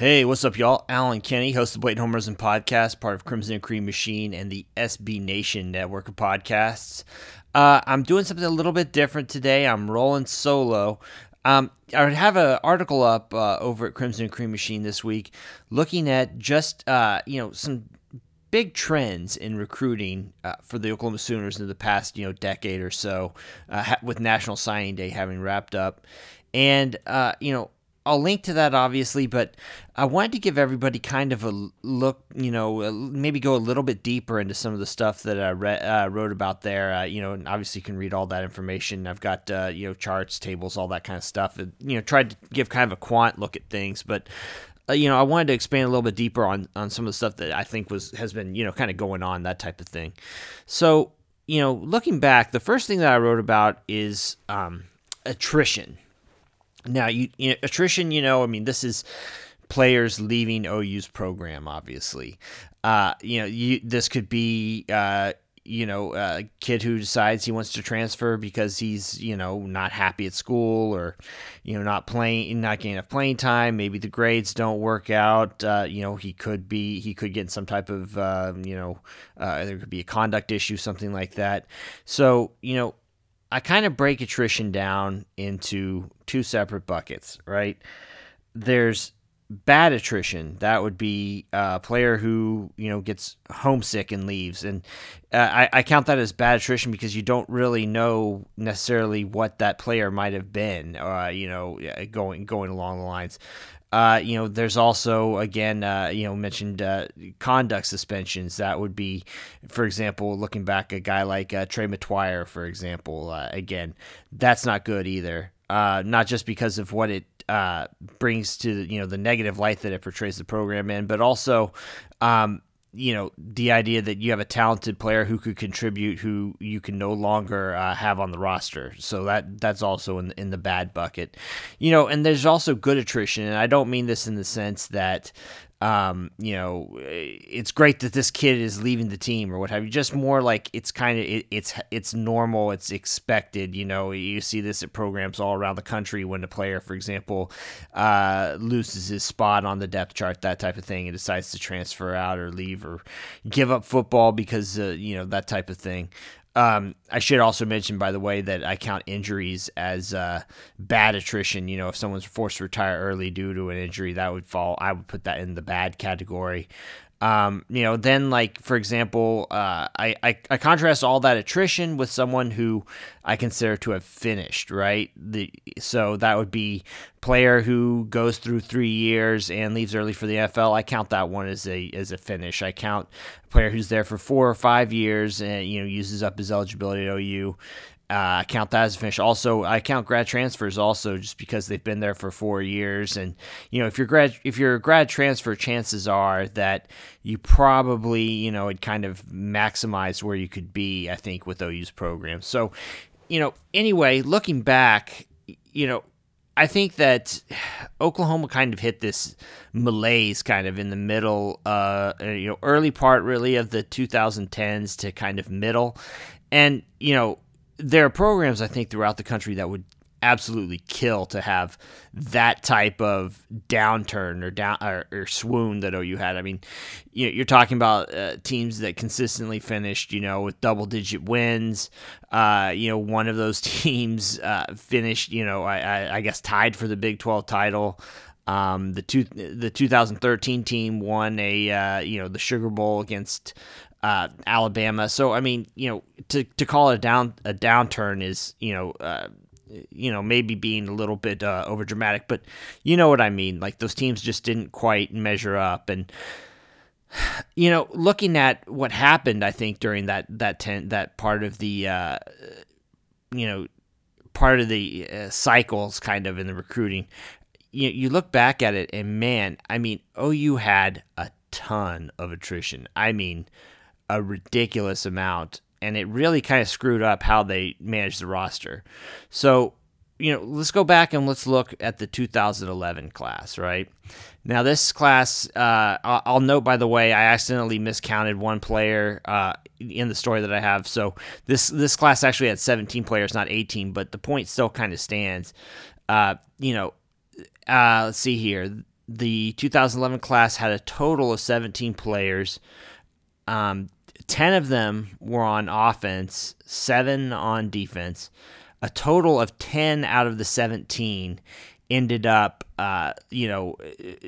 Hey, what's up, y'all? Alan Kenny, host of Blatant Homerism Podcast, part of Crimson and Cream Machine and the SB Nation network of podcasts. Uh, I'm doing something a little bit different today. I'm rolling solo. Um, I have an article up uh, over at Crimson and Cream Machine this week, looking at just uh, you know some big trends in recruiting uh, for the Oklahoma Sooners in the past you know decade or so, uh, with National Signing Day having wrapped up, and uh, you know I'll link to that obviously, but I wanted to give everybody kind of a look, you know, maybe go a little bit deeper into some of the stuff that I re- uh, wrote about there. Uh, you know, and obviously you can read all that information. I've got uh, you know charts, tables, all that kind of stuff. And, you know, tried to give kind of a quant look at things, but uh, you know, I wanted to expand a little bit deeper on on some of the stuff that I think was has been you know kind of going on that type of thing. So you know, looking back, the first thing that I wrote about is um, attrition now, you, you know, attrition, you know, I mean, this is players leaving OU's program, obviously. Uh, you know, you, this could be, uh, you know, a kid who decides he wants to transfer because he's, you know, not happy at school or, you know, not playing, not getting enough playing time. Maybe the grades don't work out. Uh, you know, he could be, he could get some type of, uh, you know, uh, there could be a conduct issue, something like that. So, you know, I kind of break attrition down into two separate buckets, right? There's bad attrition. That would be a player who you know gets homesick and leaves, and uh, I, I, count that as bad attrition because you don't really know necessarily what that player might have been. Uh, you know, going going along the lines. Uh, you know, there's also again, uh, you know, mentioned uh, conduct suspensions. That would be, for example, looking back, a guy like uh, Trey Metoyer, for example. Uh, again, that's not good either. Uh, not just because of what it brings to you know the negative light that it portrays the program in, but also um, you know the idea that you have a talented player who could contribute who you can no longer uh, have on the roster. So that that's also in in the bad bucket. You know and there's also good attrition and I don't mean this in the sense that um, you know, it's great that this kid is leaving the team or what have you. Just more like it's kind of it, it's it's normal, it's expected. You know, you see this at programs all around the country when a player, for example, uh, loses his spot on the depth chart, that type of thing, and decides to transfer out or leave or give up football because uh, you know that type of thing. Um, I should also mention, by the way, that I count injuries as uh, bad attrition. You know, if someone's forced to retire early due to an injury, that would fall. I would put that in the bad category. Um, you know, then like for example, uh, I, I I contrast all that attrition with someone who I consider to have finished, right? The so that would be player who goes through three years and leaves early for the NFL. I count that one as a as a finish. I count a player who's there for four or five years and you know uses up his eligibility at OU uh, I count that as a finish. Also, I count grad transfers also just because they've been there for four years, and you know if you're grad if you're a grad transfer, chances are that you probably you know it kind of maximized where you could be. I think with OU's program. So, you know, anyway, looking back, you know, I think that Oklahoma kind of hit this malaise kind of in the middle, uh, you know, early part really of the 2010s to kind of middle, and you know there are programs I think throughout the country that would absolutely kill to have that type of downturn or down or, or swoon that OU had. I mean, you are talking about uh, teams that consistently finished, you know, with double digit wins. Uh, you know, one of those teams uh, finished, you know, I, I, I, guess tied for the Big Twelve title. Um, the two the 2013 team won a uh, you know the Sugar Bowl against uh, Alabama. So I mean, you know, to to call it a down a downturn is you know. Uh, you know, maybe being a little bit uh, over dramatic, but you know what I mean. Like those teams just didn't quite measure up, and you know, looking at what happened, I think during that that ten, that part of the uh, you know part of the uh, cycles, kind of in the recruiting, you you look back at it, and man, I mean, OU had a ton of attrition. I mean, a ridiculous amount, and it really kind of screwed up how they managed the roster. So, you know, let's go back and let's look at the 2011 class, right? Now, this class, uh, I'll note by the way, I accidentally miscounted one player uh, in the story that I have. So this this class actually had 17 players, not 18, but the point still kind of stands. Uh, you know, uh, let's see here the 2011 class had a total of 17 players. Um, 10 of them were on offense, seven on defense. A total of 10 out of the 17 ended up, uh, you know,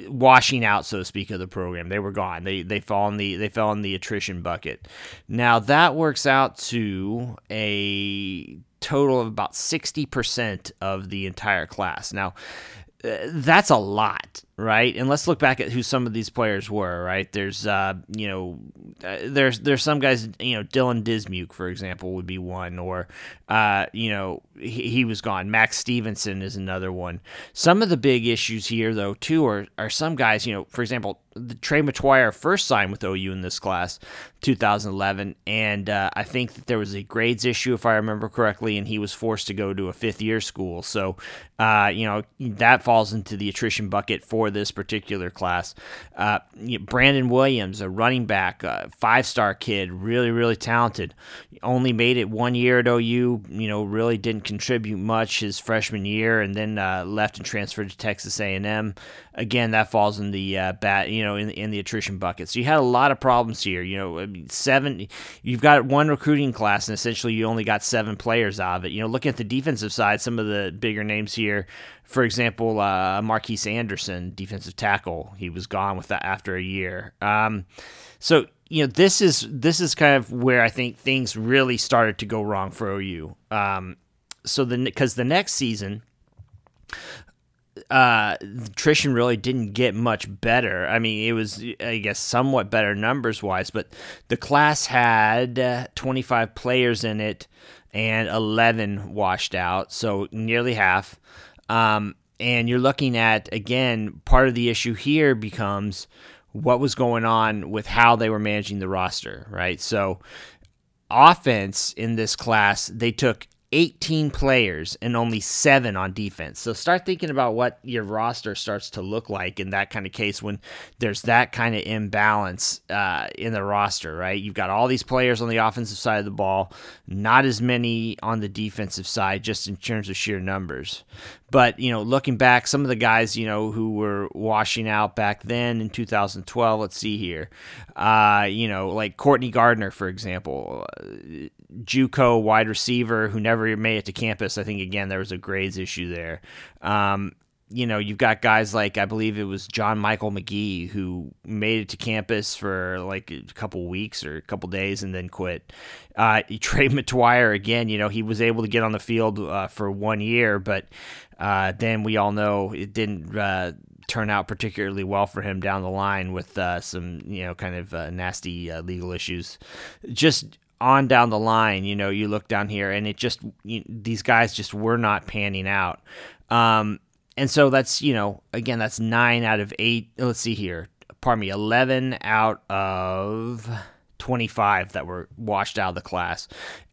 washing out, so to speak, of the program. They were gone. They they fall in the they fell in the attrition bucket. Now that works out to a total of about sixty percent of the entire class. Now that's a lot, right? And let's look back at who some of these players were, right? There's, uh, you know, uh, there's there's some guys, you know, Dylan Dismuke, for example, would be one, or, uh, you know, he, he, was gone. Max Stevenson is another one. Some of the big issues here, though, too, are are some guys, you know, for example, the Trey Metoyer first signed with OU in this class, 2011, and uh, I think that there was a grades issue, if I remember correctly, and he was forced to go to a fifth year school. So, uh, you know, that falls into the attrition bucket for this particular class. Uh, Brandon Williams, a running back, five star kid, really, really talented, only made it one year at OU. You know, really didn't contribute much his freshman year, and then uh, left and transferred to Texas A&M. Again, that falls in the uh, bat, you know, in in the attrition bucket. So you had a lot of problems here. You know, I mean, seven. You've got one recruiting class, and essentially you only got seven players out of it. You know, looking at the defensive side, some of the bigger names here for example, uh, Marquise Anderson, defensive tackle, he was gone with that after a year. Um, so you know this is this is kind of where I think things really started to go wrong for OU. Um, so the because the next season, uh, attrition really didn't get much better. I mean, it was I guess somewhat better numbers wise, but the class had uh, 25 players in it and 11 washed out, so nearly half. Um, and you're looking at, again, part of the issue here becomes what was going on with how they were managing the roster, right? So, offense in this class, they took 18 players and only seven on defense. So start thinking about what your roster starts to look like in that kind of case when there's that kind of imbalance uh, in the roster, right? You've got all these players on the offensive side of the ball, not as many on the defensive side, just in terms of sheer numbers. But, you know, looking back, some of the guys, you know, who were washing out back then in 2012, let's see here. Uh, you know, like Courtney Gardner, for example, Juco wide receiver who never made it to campus. I think again there was a grades issue there. Um, you know, you've got guys like I believe it was John Michael McGee who made it to campus for like a couple weeks or a couple days and then quit. Uh, Trey Metoyer again, you know, he was able to get on the field uh, for one year, but uh, then we all know it didn't uh, turn out particularly well for him down the line with uh, some you know kind of uh, nasty uh, legal issues. Just on down the line, you know, you look down here and it just you, these guys just were not panning out. Um, and so that's you know again that's nine out of eight. Let's see here, pardon me, eleven out of 25 that were washed out of the class.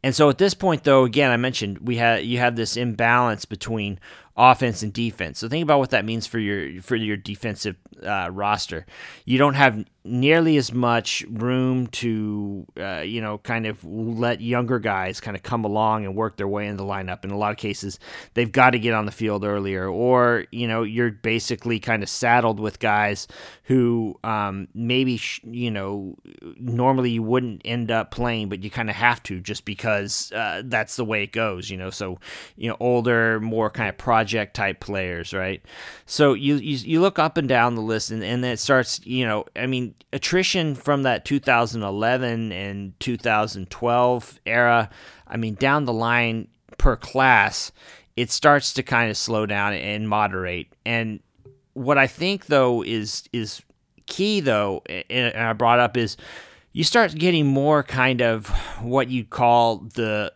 And so at this point though again I mentioned we had you have this imbalance between offense and defense. So think about what that means for your for your defensive uh, roster. You don't have nearly as much room to, uh, you know, kind of let younger guys kind of come along and work their way in the lineup. In a lot of cases, they've got to get on the field earlier, or you know, you're basically kind of saddled with guys who um, maybe sh- you know normally you wouldn't end up playing, but you kind of have to just because uh, that's the way it goes. You know, so you know, older, more kind of project type players, right? So you you, you look up and down the list, and, and it starts. You know, I mean attrition from that 2011 and 2012 era, I mean, down the line per class, it starts to kind of slow down and moderate. And what I think though is is key though, and I brought up is you start getting more kind of what you call the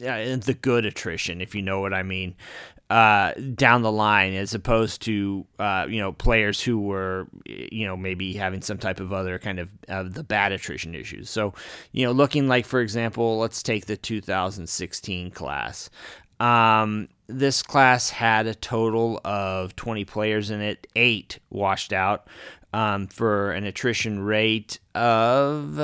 uh, the good attrition, if you know what I mean uh, down the line as opposed to uh, you know players who were you know maybe having some type of other kind of uh, the bad attrition issues. So you know looking like for example, let's take the 2016 class. Um, this class had a total of 20 players in it, eight washed out um, for an attrition rate of.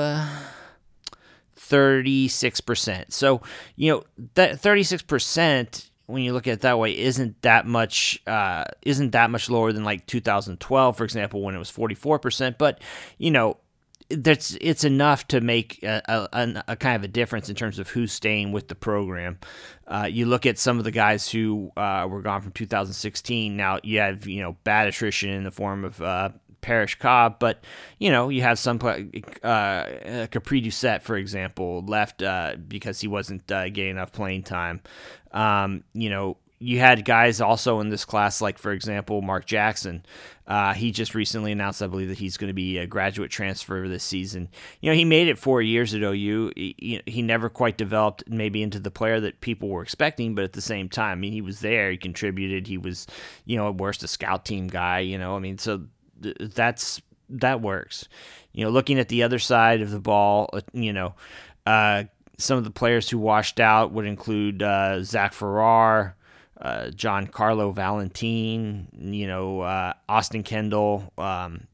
36%. So, you know, that 36% when you look at it that way, isn't that much uh, isn't that much lower than like 2012, for example, when it was 44 percent. But you know, that's it's enough to make a, a, a, kind of a difference in terms of who's staying with the program. Uh, you look at some of the guys who uh, were gone from 2016. Now you have you know bad attrition in the form of uh, Parrish Cobb, but you know you have some uh, Capri Doucette, for example, left uh, because he wasn't uh, getting enough playing time. Um, you know you had guys also in this class, like for example, Mark Jackson. Uh, he just recently announced, I believe, that he's going to be a graduate transfer this season. You know, he made it four years at OU. He, he, never quite developed maybe into the player that people were expecting, but at the same time, I mean, he was there. He contributed. He was, you know, at worst a scout team guy. You know, I mean, so that's that works. You know, looking at the other side of the ball, uh, you know, uh, some of the players who washed out would include uh, Zach Farrar uh, Carlo Valentin, you know, uh, Austin Kendall, um,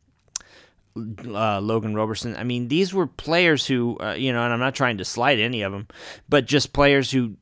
uh, Logan Roberson. I mean, these were players who, uh, you know, and I'm not trying to slight any of them, but just players who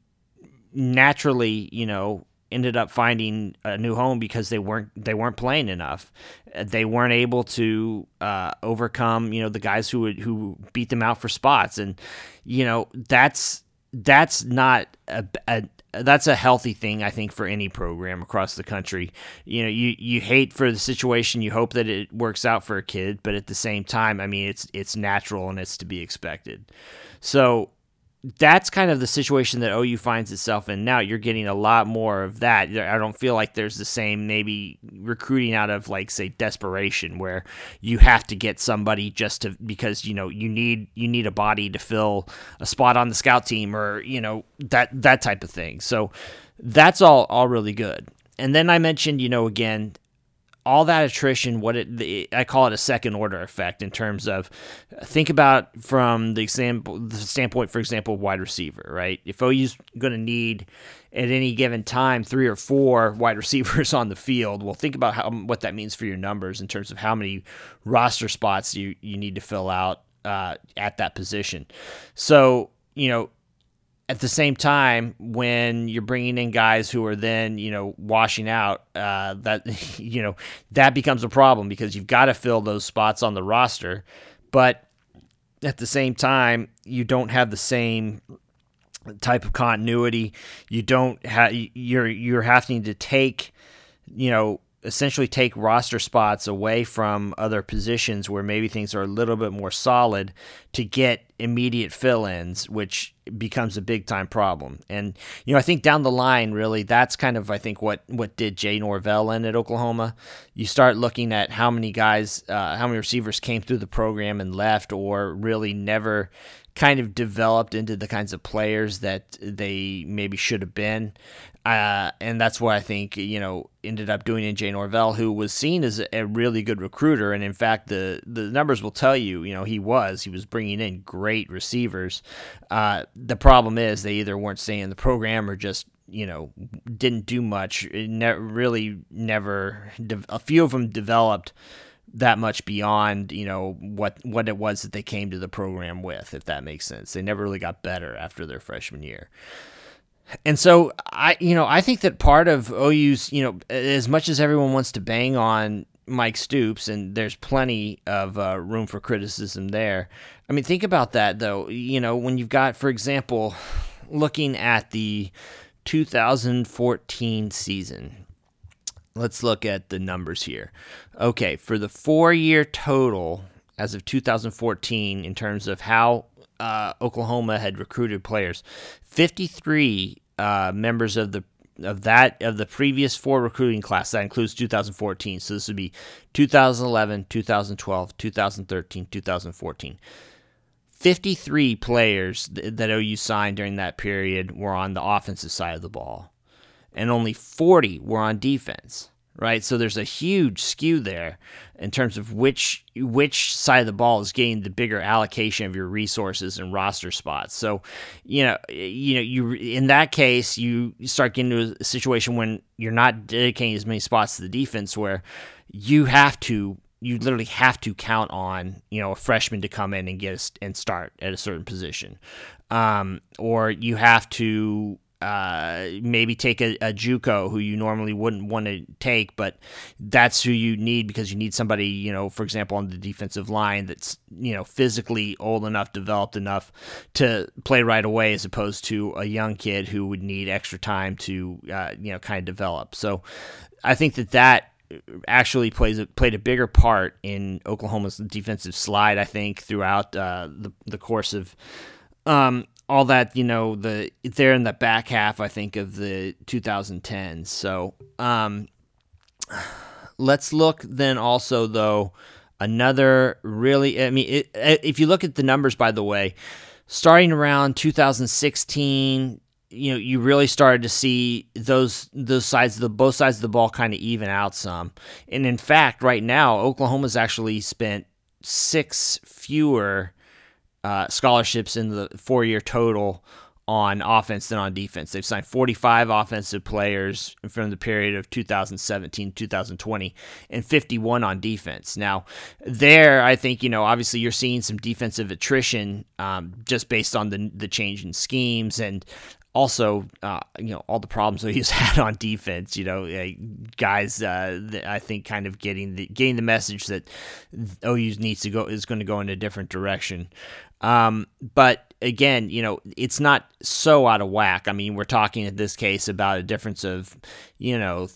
naturally, you know, ended up finding a new home because they weren't they weren't playing enough. They weren't able to uh, overcome, you know, the guys who would, who beat them out for spots, and you know that's that's not a, a, that's a healthy thing, I think, for any program across the country. You know, you, you hate for the situation, you hope that it works out for a kid, but at the same time, I mean, it's it's natural and it's to be expected. So that's kind of the situation that OU finds itself in now. You're getting a lot more of that. I don't feel like there's the same maybe recruiting out of like say desperation where you have to get somebody just to because you know you need you need a body to fill a spot on the scout team or you know that that type of thing. So that's all all really good. And then I mentioned, you know, again, all that attrition, what it, the, I call it a second order effect in terms of think about from the example, the standpoint, for example, wide receiver, right? If OU's going to need at any given time three or four wide receivers on the field, well, think about how what that means for your numbers in terms of how many roster spots you you need to fill out uh, at that position. So you know at the same time, when you're bringing in guys who are then, you know, washing out, uh, that you know that becomes a problem because you've got to fill those spots on the roster, but at the same time, you don't have the same type of continuity. You don't have you're you're having to take, you know, essentially take roster spots away from other positions where maybe things are a little bit more solid to get immediate fill-ins which becomes a big time problem. And you know i think down the line really that's kind of i think what what did jay norvell in at oklahoma. You start looking at how many guys uh, how many receivers came through the program and left or really never kind of developed into the kinds of players that they maybe should have been. Uh, and that's what I think, you know, ended up doing in Jay Norvell, who was seen as a really good recruiter. And in fact, the, the numbers will tell you, you know, he was. He was bringing in great receivers. Uh, the problem is they either weren't staying in the program or just you know didn't do much. Ne- really, never. De- a few of them developed that much beyond you know what what it was that they came to the program with if that makes sense. They never really got better after their freshman year. And so i you know i think that part of ou's you know as much as everyone wants to bang on mike stoops and there's plenty of uh, room for criticism there. I mean think about that though. You know when you've got for example looking at the 2014 season let's look at the numbers here. Okay, for the four year total as of 2014, in terms of how uh, Oklahoma had recruited players, 53 uh, members of the of that of the previous four recruiting class that includes 2014 so this would be 2011 2012 2013 2014 53 players that OU signed during that period were on the offensive side of the ball and only 40 were on defense right? So there's a huge skew there in terms of which which side of the ball is getting the bigger allocation of your resources and roster spots. So you know you know you in that case you start getting into a situation when you're not dedicating as many spots to the defense where you have to you literally have to count on you know a freshman to come in and get a, and start at a certain position. Um, or you have to uh, maybe take a, a JUCO who you normally wouldn't want to take, but that's who you need because you need somebody, you know, for example, on the defensive line that's you know physically old enough, developed enough to play right away, as opposed to a young kid who would need extra time to uh, you know kind of develop. So I think that that actually plays a, played a bigger part in Oklahoma's defensive slide. I think throughout uh, the the course of um, all that you know the there in the back half I think of the 2010s. So um, let's look then also though another really I mean it, if you look at the numbers by the way starting around 2016 you know you really started to see those those sides of the both sides of the ball kind of even out some and in fact right now Oklahoma's actually spent six fewer uh, scholarships in the four year total on offense than on defense. They've signed 45 offensive players from the period of 2017 2020 and 51 on defense. Now, there, I think, you know, obviously you're seeing some defensive attrition um, just based on the, the change in schemes and also, uh, you know, all the problems that he's had on defense. You know, uh, guys, uh, I think, kind of getting the getting the message that OU needs to go is going to go in a different direction. Um, but again, you know, it's not so out of whack. I mean, we're talking in this case about a difference of, you know,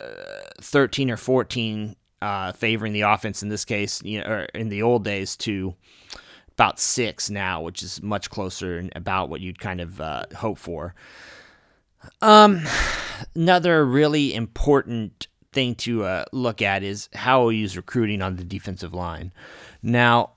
uh, 13 or 14 uh, favoring the offense in this case, you know, or in the old days to about six now, which is much closer and about what you'd kind of uh, hope for. Um, another really important thing to uh, look at is how OU's recruiting on the defensive line. Now,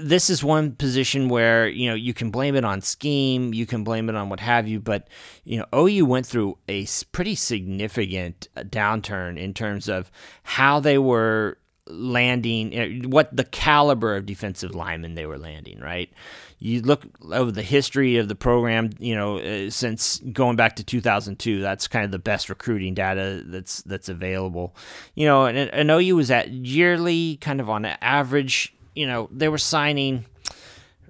this is one position where you know you can blame it on scheme, you can blame it on what have you, but you know OU went through a pretty significant uh, downturn in terms of how they were landing, what the caliber of defensive linemen they were landing. Right, you look over the history of the program, you know, uh, since going back to 2002, that's kind of the best recruiting data that's that's available. You know, and, and OU was at yearly kind of on average you know, they were signing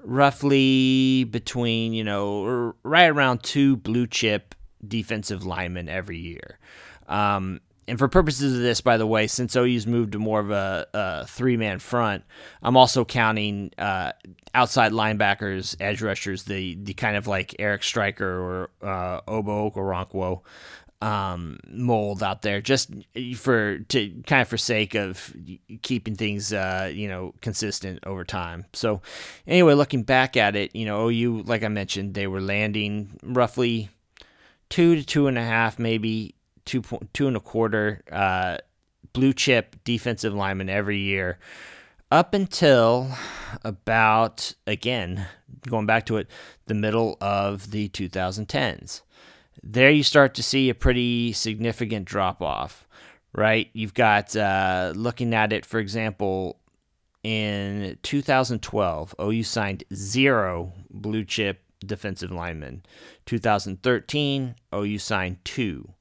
roughly between, you know, right around two blue chip defensive linemen every year. Um, and for purposes of this, by the way, since OU's moved to more of a, a three man front, I'm also counting uh, outside linebackers, edge rushers, the the kind of like Eric Striker or uh, Ogbo Okoronkwo um, mold out there, just for to kind of for sake of keeping things uh, you know consistent over time. So anyway, looking back at it, you know, OU like I mentioned, they were landing roughly two to two and a half, maybe two point two and a quarter uh, blue chip defensive linemen every year. Up until about, again, going back to it, the middle of the 2010s there you start to see a pretty significant drop off, right? You've got, uh, looking at it, for example, in 2012, OU signed zero blue chip defensive linemen. 2013, OU signed two.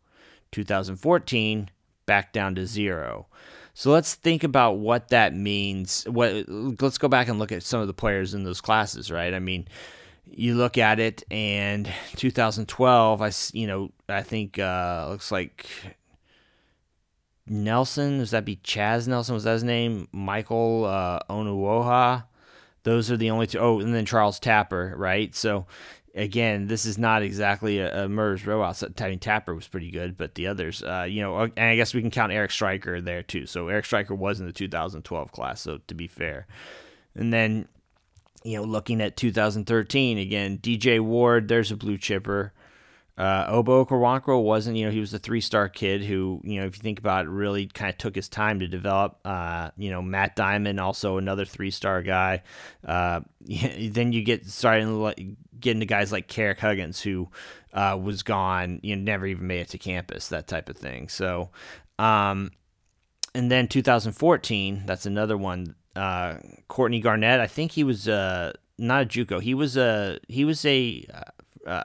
2014, back down to zero. So let's think about what that means. What let's go back and look at some of the players in those classes, right? I mean, you look at it and 2012 i you know i think uh looks like nelson does that be chaz nelson was that his name? Michael uh onuoha. Those are the only two oh and then charles tapper right? So again this is not exactly a, a murders row outside I mean, tapper was pretty good but the others uh you know and i guess we can count eric striker there too. So eric striker was in the 2012 class so to be fair. And then you know, looking at 2013 again, DJ Ward, there's a blue chipper. Uh, Ogbo Okoronkwo wasn't, you know, he was a three star kid who, you know, if you think about it, really kind of took his time to develop. Uh, you know, Matt Dimon, also another three star guy. Uh, then you get starting getting to guys like Carrick Huggins, who uh, was gone, you know, never even made it to campus, that type of thing. So, um, and then 2014, that's another one uh, Courtney Garnett. I think he was uh, not a JUCO. He was a he was a uh, uh,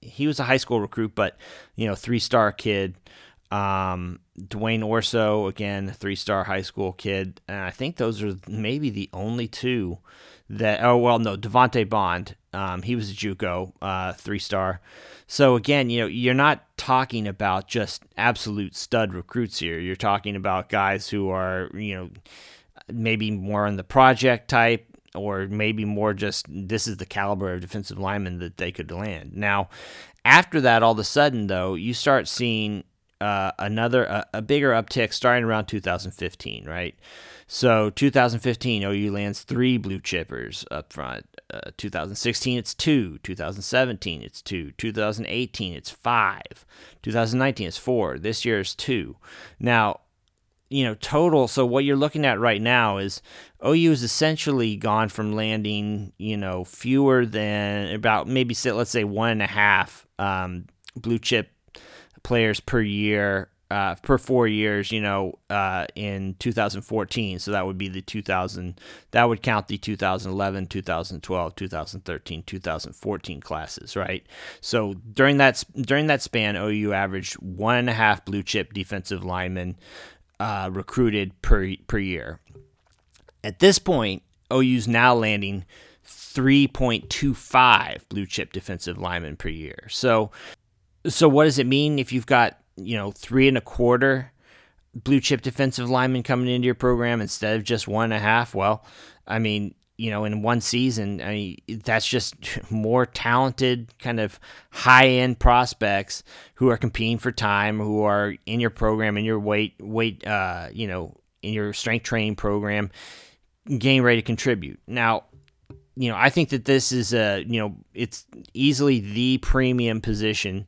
he was a high school recruit, but you know three star kid. Um, Dwayne Orso, again, three star high school kid. And I think those are maybe the only two that, oh, well, no, Devonte Bond. Um, he was a Juco, uh, three star. So again, you know, you're not talking about just absolute stud recruits here. You're talking about guys who are, you know, maybe more on the project type or maybe more just this is the caliber of defensive lineman that they could land. Now, after that, all of a sudden, though, you start seeing uh, another a, a, bigger uptick starting around 2015, right? So 2015, OU lands three blue chippers up front. Uh, 2016, it's two. 2017, it's two. 2018, it's five. 2019, it's four. This year is two. Now, you know, total. So what you're looking at right now is OU is essentially gone from landing, you know, fewer than about maybe let's say one and a half um, blue chip players per year uh, per four years, you know, uh, in 2014. So that would be the 2000, that would count the 2011, 2012, 2013, 2014 classes, right? So during that, during that span, OU averaged one and a half blue chip defensive linemen uh, recruited per, per year. At this point, OU's now landing 3.25 blue chip defensive linemen per year. So, so what does it mean if you've got you know, three and a quarter blue chip defensive linemen coming into your program instead of just one and a half. Well, I mean, you know, in one season, I mean, that's just more talented, kind of high end prospects who are competing for time, who are in your program, in your weight, weight, uh, you know, in your strength training program, getting ready to contribute. Now, you know, I think that this is a, you know, it's easily the premium position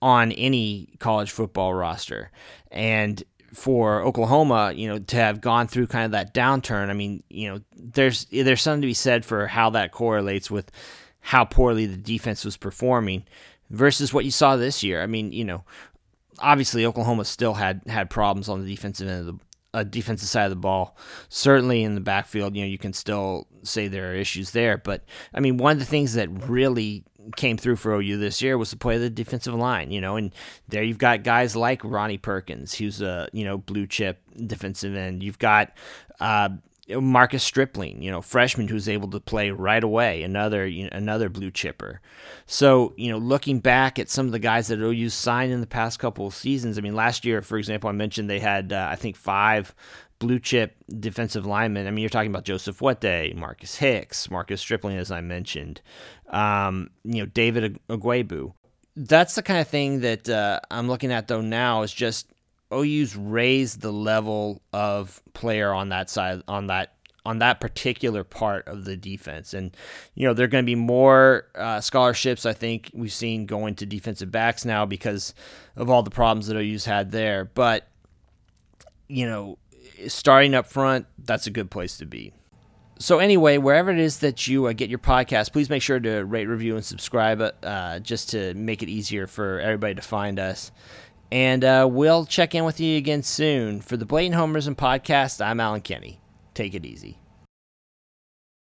on any college football roster. And for Oklahoma, you know, to have gone through kind of that downturn, I mean, you know, there's there's something to be said for how that correlates with how poorly the defense was performing versus what you saw this year. I mean, you know, obviously Oklahoma still had had problems on the defensive end of the uh, defensive side of the ball. Certainly in the backfield, you know, you can still say there are issues there, but I mean, one of the things that really came through for OU this year was to play the defensive line, you know, and there you've got guys like Ronnie Perkins, who's a, you know, blue chip defensive end. You've got uh, Marcus Stripling, you know, freshman who's able to play right away, another you know, another blue chipper. So, you know, looking back at some of the guys that OU signed in the past couple of seasons, I mean, last year, for example, I mentioned they had, uh, I think, five blue chip defensive linemen. I mean, you're talking about Joseph Wette, Marcus Hicks, Marcus Stripling, as I mentioned, um, you know, David Ugwoegbu. That's the kind of thing that uh, I'm looking at though now is just OU's raised the level of player on that side on that on that particular part of the defense. And, you know, there are going to be more uh, scholarships, I think, we've seen going to defensive backs now because of all the problems that OU's had there. But, you know, starting up front, that's a good place to be. So, anyway, wherever it is that you uh, get your podcast, please make sure to rate, review, and subscribe uh, just to make it easier for everybody to find us. And uh, we'll check in with you again soon. For the Blatant Homerism podcast, I'm Alan Kenny. Take it easy.